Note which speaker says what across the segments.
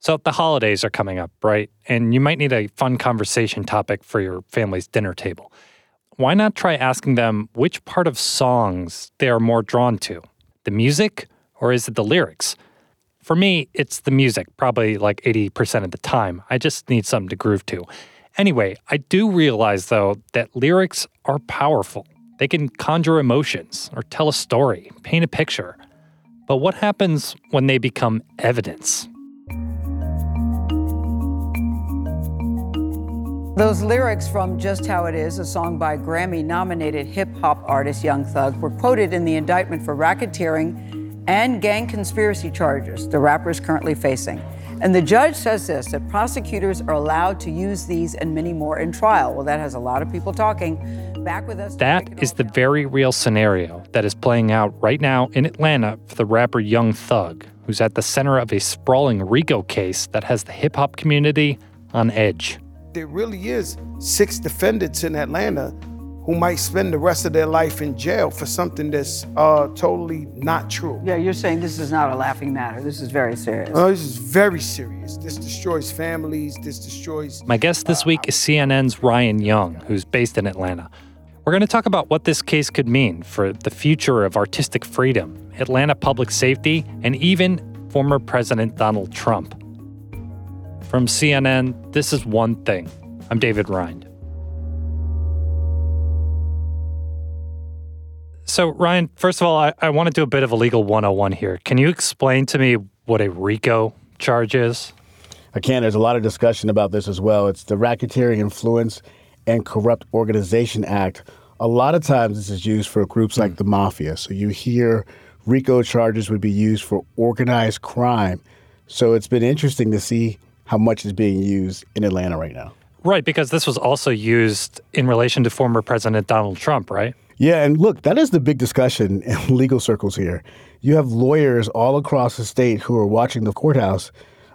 Speaker 1: So the holidays are coming up, right? And you might need a fun conversation topic for your family's dinner table. Why not try asking them which part of songs they are more drawn to? The music or is it the lyrics? For me, it's the music, probably like 80% of the time. I just need something to groove to. Anyway, I do realize though that lyrics are powerful. They can conjure emotions or tell a story, paint a picture. But what happens when they become evidence?
Speaker 2: Those lyrics from Just How It Is, a song by Grammy nominated hip hop artist Young Thug, were quoted in the indictment for racketeering and gang conspiracy charges the rapper is currently facing. And the judge says this that prosecutors are allowed to use these and many more in trial. Well, that has a lot of people talking. Back with us.
Speaker 1: That is the very real scenario that is playing out right now in Atlanta for the rapper Young Thug, who's at the center of a sprawling RICO case that has the hip hop community on edge.
Speaker 3: There really is six defendants in Atlanta who might spend the rest of their life in jail for something that's uh, totally not true.
Speaker 2: Yeah, you're saying this is not a laughing matter. This is very serious.
Speaker 3: Uh, this is very serious. This destroys families. This destroys.
Speaker 1: My guest this week is CNN's Ryan Young, who's based in Atlanta. We're going to talk about what this case could mean for the future of artistic freedom, Atlanta public safety, and even former President Donald Trump. From CNN, this is One Thing. I'm David Rind. So, Ryan, first of all, I, I want to do a bit of a legal 101 here. Can you explain to me what a RICO charge is?
Speaker 4: I can. There's a lot of discussion about this as well. It's the Racketeering Influence and Corrupt Organization Act. A lot of times this is used for groups like the mafia. So you hear RICO charges would be used for organized crime. So it's been interesting to see how much is being used in Atlanta right now.
Speaker 1: Right, because this was also used in relation to former President Donald Trump, right?
Speaker 4: Yeah, and look, that is the big discussion in legal circles here. You have lawyers all across the state who are watching the courthouse.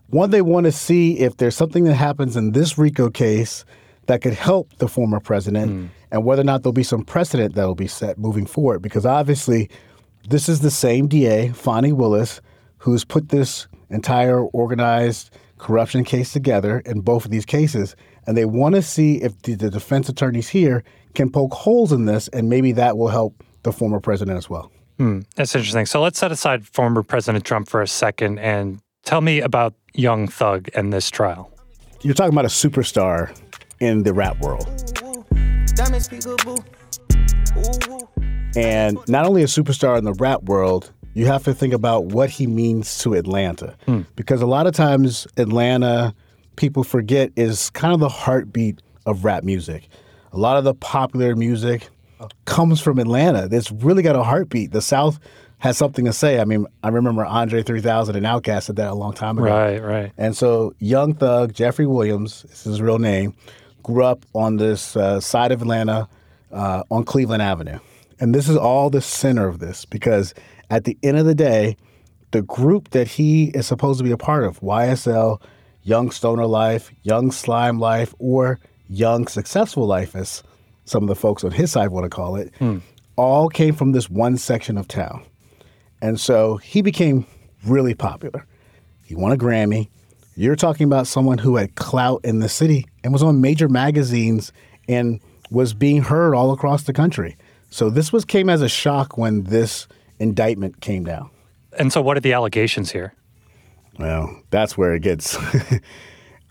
Speaker 4: One, they want to see if there's something that happens in this RICO case that could help the former president mm. and whether or not there'll be some precedent that will be set moving forward. Because obviously, this is the same DA, Fani Willis, who's put this entire organized corruption case together in both of these cases. And they want to see if the, the defense attorneys here can poke holes in this, and maybe that will help the former president as well.
Speaker 1: Hmm, that's interesting. So let's set aside former President Trump for a second and tell me about Young Thug and this trial.
Speaker 4: You're talking about a superstar in the rap world. And not only a superstar in the rap world, you have to think about what he means to Atlanta. Hmm. Because a lot of times, Atlanta, people forget, is kind of the heartbeat of rap music. A lot of the popular music comes from Atlanta. It's really got a heartbeat. The South has something to say. I mean, I remember Andre 3000 and Outkast said that a long time ago.
Speaker 1: Right, right.
Speaker 4: And so Young Thug, Jeffrey Williams, this is his real name, grew up on this uh, side of Atlanta uh, on Cleveland Avenue. And this is all the center of this because at the end of the day, the group that he is supposed to be a part of, YSL, Young Stoner Life, Young Slime Life, or young, successful life, as some of the folks on his side want to call it, hmm. all came from this one section of town. And so he became really popular. He won a Grammy. You're talking about someone who had clout in the city and was on major magazines and was being heard all across the country. So this was came as a shock when this indictment came down.
Speaker 1: And so what are the allegations here?
Speaker 4: Well, that's where it gets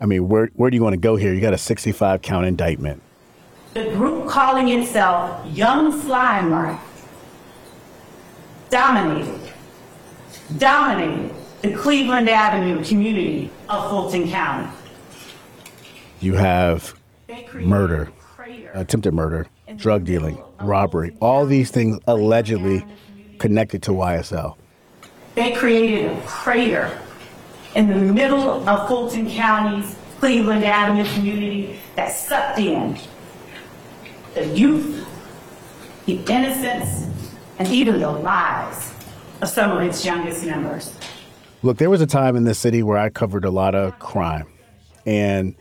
Speaker 4: I mean, where, where do you want to go here? You got a 65 count indictment.
Speaker 5: The group calling itself Young Slimer dominated, dominated the Cleveland Avenue community of Fulton County.
Speaker 4: You have murder, attempted murder, drug dealing, robbery, all these things allegedly connected to YSL.
Speaker 5: They created a crater in the middle of Fulton County's Cleveland Avenue community that sucked in the youth, the innocence, and even the lives of some of its youngest members.
Speaker 4: Look, there was a time in this city where I covered a lot of crime. And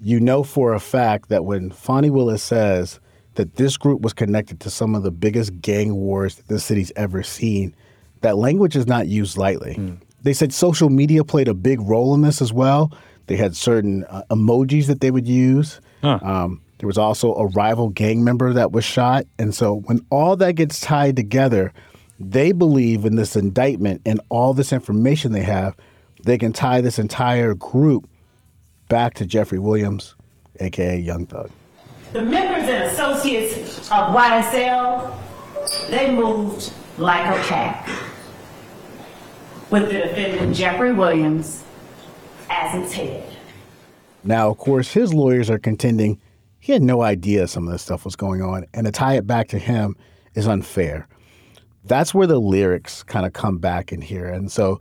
Speaker 4: you know for a fact that when Fani Willis says that this group was connected to some of the biggest gang wars that the city's ever seen, that language is not used lightly. Mm They said social media played a big role in this as well. They had certain uh, emojis that they would use.
Speaker 1: Huh.
Speaker 4: Um, there was also a rival gang member that was shot. And so when all that gets tied together, they believe in this indictment and all this information they have, they can tie this entire group back to Jeffrey Williams, aka Young Thug.
Speaker 5: The members and associates of YSL, they moved like a pack. With the defendant Jeffrey Williams as its head.
Speaker 4: Now, of course, his lawyers are contending he had no idea some of this stuff was going on, and to tie it back to him is unfair. That's where the lyrics kind of come back in here. And so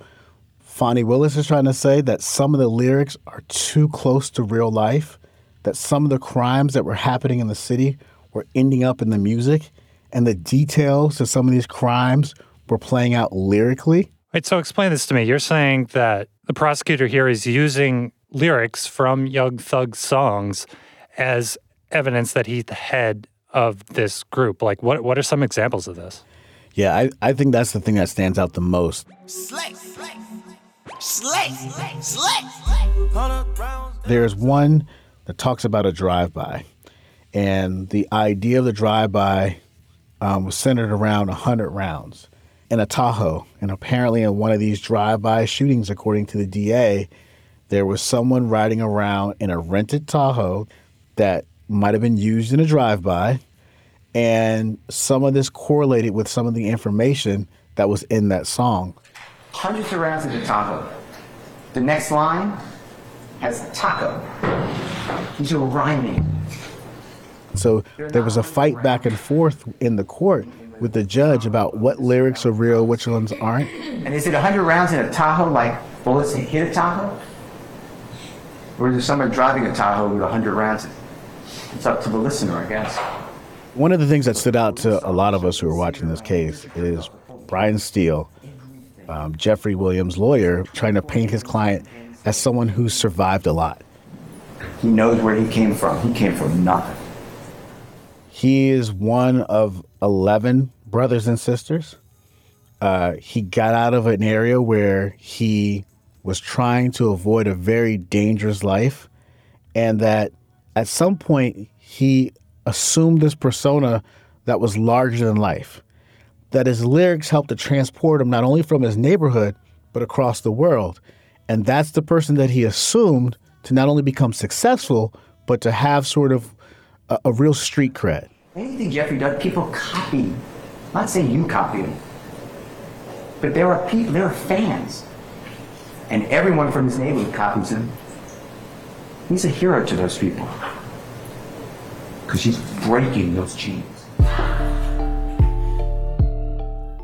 Speaker 4: Fani Willis is trying to say that some of the lyrics are too close to real life, that some of the crimes that were happening in the city were ending up in the music, and the details of some of these crimes were playing out lyrically.
Speaker 1: Wait, so explain this to me. You're saying that the prosecutor here is using lyrics from Young Thug's songs as evidence that he's the head of this group. Like, what what are some examples of this?
Speaker 4: Yeah, I, I think that's the thing that stands out the most.
Speaker 6: Slay, slay, slay, slay, slay.
Speaker 4: There's one that talks about a drive-by, and the idea of the drive-by um, was centered around 100 rounds in a Tahoe. And apparently, in one of these drive-by shootings, according to the DA, there was someone riding around in a rented Tahoe that might have been used in a drive-by, and some of this correlated with some of the information that was in that song.
Speaker 7: Hundreds of rounds in the Tahoe. The next line has taco. Are rhyming.
Speaker 4: So there was a fight back and forth in the court with the judge about what lyrics are real, which ones aren't.
Speaker 7: And is it 100 rounds in a Tahoe like bullets that hit a Tahoe? Or is there someone driving a Tahoe with 100 rounds? It's up to the listener, I guess.
Speaker 4: One of the things that stood out to a lot of us who were watching this case is Brian Steele, um, Jeffrey Williams' lawyer, trying to paint his client as someone who survived a lot.
Speaker 7: He knows where he came from. He came from nothing.
Speaker 4: He is one of 11 brothers and sisters. Uh, he got out of an area where he was trying to avoid a very dangerous life, and that at some point he assumed this persona that was larger than life. That his lyrics helped to transport him not only from his neighborhood, but across the world. And that's the person that he assumed to not only become successful, but to have sort of a, a real street cred.
Speaker 7: Anything Jeffrey does, people copy. I'm not saying you copy him, but there are people, there are fans, and everyone from his neighborhood copies him. He's a hero to those people because he's breaking those chains.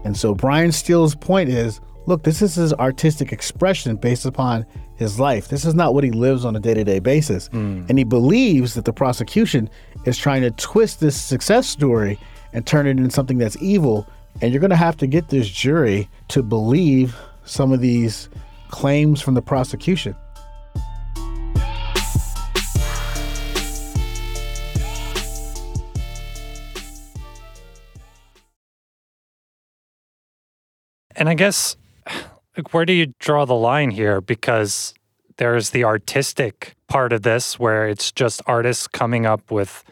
Speaker 4: And so Brian Steele's point is look, this is his artistic expression based upon his life. This is not what he lives on a day to day basis. Hmm. And he believes that the prosecution is trying to twist this success story and turn it into something that's evil. And you're going to have to get this jury to believe some of these claims from the prosecution.
Speaker 1: And I guess, where do you draw the line here? Because there's the artistic part of this where it's just artists coming up with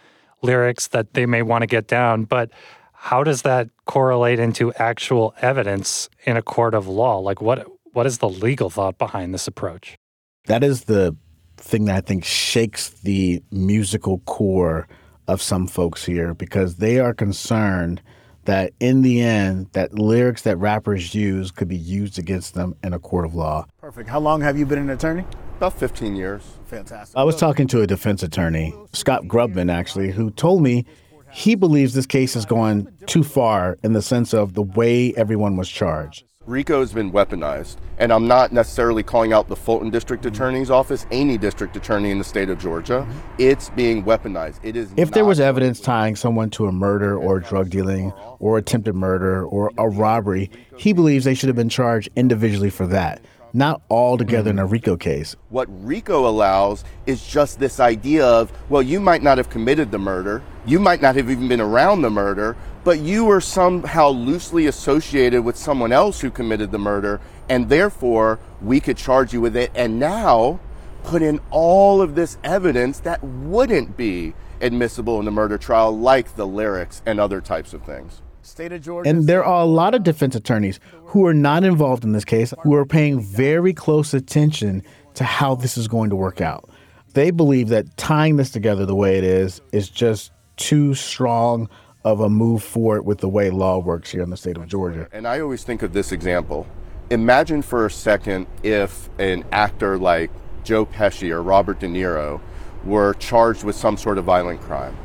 Speaker 1: lyrics that they may want to get down. But how does that correlate into actual evidence in a court of law? Like, what what is the legal thought behind this approach?
Speaker 4: That is the thing that I think shakes the musical core of some folks here because they are concerned that in the end that lyrics that rappers use could be used against them in a court of law.
Speaker 8: Perfect. How long have you been an attorney?
Speaker 9: About 15 years.
Speaker 8: Fantastic.
Speaker 4: I was talking to a defense attorney, Scott Grubman actually, who told me he believes this case has gone too far in the sense of the way everyone was charged.
Speaker 9: RICO has been weaponized, and I'm not necessarily calling out the Fulton District mm-hmm. Attorney's Office, any district attorney in the state of Georgia. It's being weaponized. It is.
Speaker 4: If there was evidence tying someone to a murder or drug dealing or attempted murder or a robbery, he believes they should have been charged individually for that, not all together in a mm-hmm. RICO case.
Speaker 9: What RICO allows is just this idea of, well, you might not have committed the murder, you might not have even been around the murder, but you were somehow loosely associated with someone else who committed the murder, And therefore, we could charge you with it and now put in all of this evidence that wouldn't be admissible in a murder trial, like the lyrics and other types of things.
Speaker 3: State of Georgia.
Speaker 4: And there are a lot of defense attorneys who are not involved in this case who are paying very close attention to how this is going to work out. They believe that tying this together the way it is is just too strong of a move forward with the way law works here in the state of Georgia.
Speaker 9: And I always think of this example. Imagine for a second if an actor like Joe Pesci or Robert De Niro were charged with some sort of violent crime.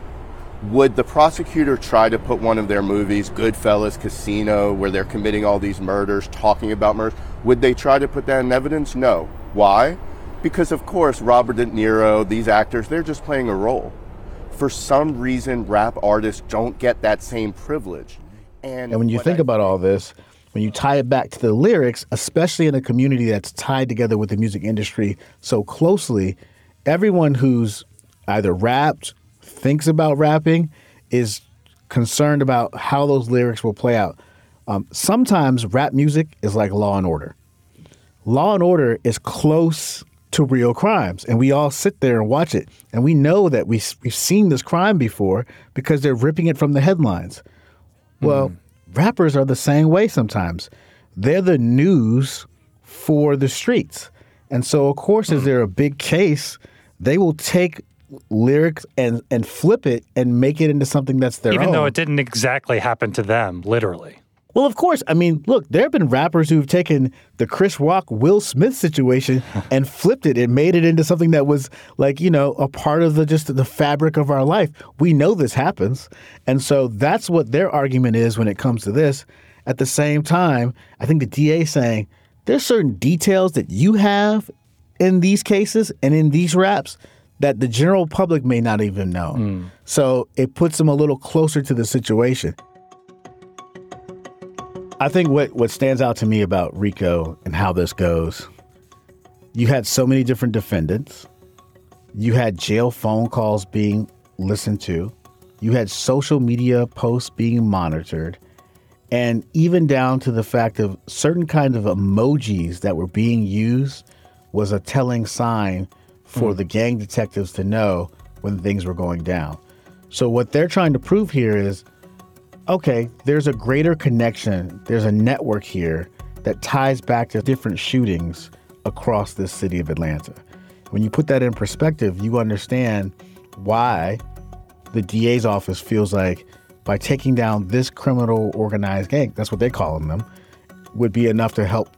Speaker 9: Would the prosecutor try to put one of their movies, Goodfellas, Casino, where they're committing all these murders, talking about murders, would they try to put that in evidence? No. Why? Because, of course, Robert De Niro, these actors, they're just playing a role. For some reason, rap artists don't get that same privilege. And,
Speaker 4: And when you think
Speaker 9: I-
Speaker 4: about all this, when you tie it back to the lyrics, especially in a community that's tied together with the music industry so closely, everyone who's either rapped, thinks about rapping, is concerned about how those lyrics will play out. Um, sometimes rap music is like Law and Order. Law and Order is close to real crimes, and we all sit there and watch it, and we know that we we've seen this crime before because they're ripping it from the headlines. Well, hmm. rappers are the same way sometimes. They're the news for the streets. And so, of course, is hmm. there a big case? They will take lyrics and, and flip it and make it into something that's their own
Speaker 1: Even
Speaker 4: own.
Speaker 1: though it didn't exactly happen to them, literally.
Speaker 4: Well, of course. I mean, look, there have been rappers who've taken the Chris Rock, Will Smith situation and flipped it and made it into something that was like, you know, a part of the just the fabric of our life. We know this happens. And so that's what their argument is when it comes to this. At the same time, I think the DA is saying there's certain details that you have in these cases and in these raps that the general public may not even know. Hmm. So it puts them a little closer to the situation. I think what, what stands out to me about RICO and how this goes, you had so many different defendants. You had jail phone calls being listened to. You had social media posts being monitored. And even down to the fact of certain kinds of emojis that were being used was a telling sign for hmm. the gang detectives to know when things were going down. So what they're trying to prove here is okay, there's a greater connection, there's a network here that ties back to different shootings across this city of Atlanta. When you put that in perspective, you understand why the DA's office feels like by taking down this criminal organized gang, that's what they're calling them, would be enough to help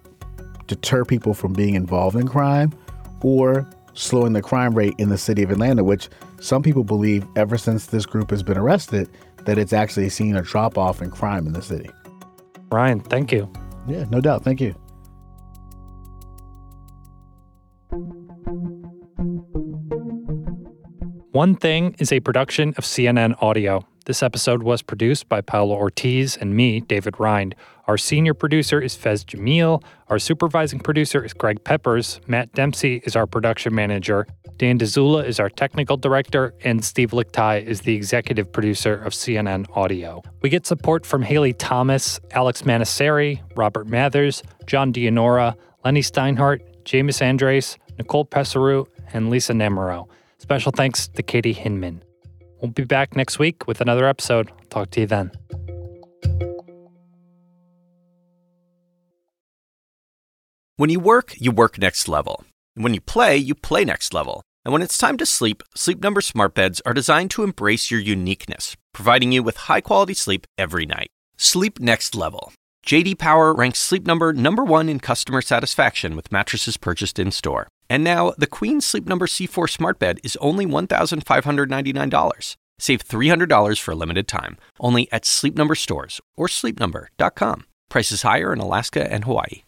Speaker 4: deter people from being involved in crime or slowing the crime rate in the city of Atlanta, which some people believe ever since this group has been arrested, that it's actually seen a drop off in crime in the city.
Speaker 1: Ryan, thank you.
Speaker 4: Yeah, no doubt. Thank you.
Speaker 1: One Thing is a production of CNN Audio. This episode was produced by Paola Ortiz and me, David Rind. Our senior producer is Faiz Jamil. Our supervising producer is Greg Peppers. Matt Dempsey is our production manager. Dan Dzula is our technical director. And Steve Lickteig is the executive producer of CNN Audio. We get support from Haley Thomas, Alex Manasseri, Robert Mathers, John Dianora, Lenny Steinhardt, James Andrest, Nicole Pesaru, and Lisa Namerow. Special thanks to Katie Hinman. We'll be back next week with another episode. Talk to you then.
Speaker 10: When you work, you work next level. When you play, you play next level. And when it's time to sleep, Sleep Number smart beds are designed to embrace your uniqueness, providing you with high-quality sleep every night. Sleep next level. JD Power ranks Sleep Number number 1 in customer satisfaction with mattresses purchased in-store. And now, the Queen Sleep Number C4 smart bed is only $1,599. Save $300 for a limited time, only at Sleep Number stores or sleepnumber.com. Prices higher in Alaska and Hawaii.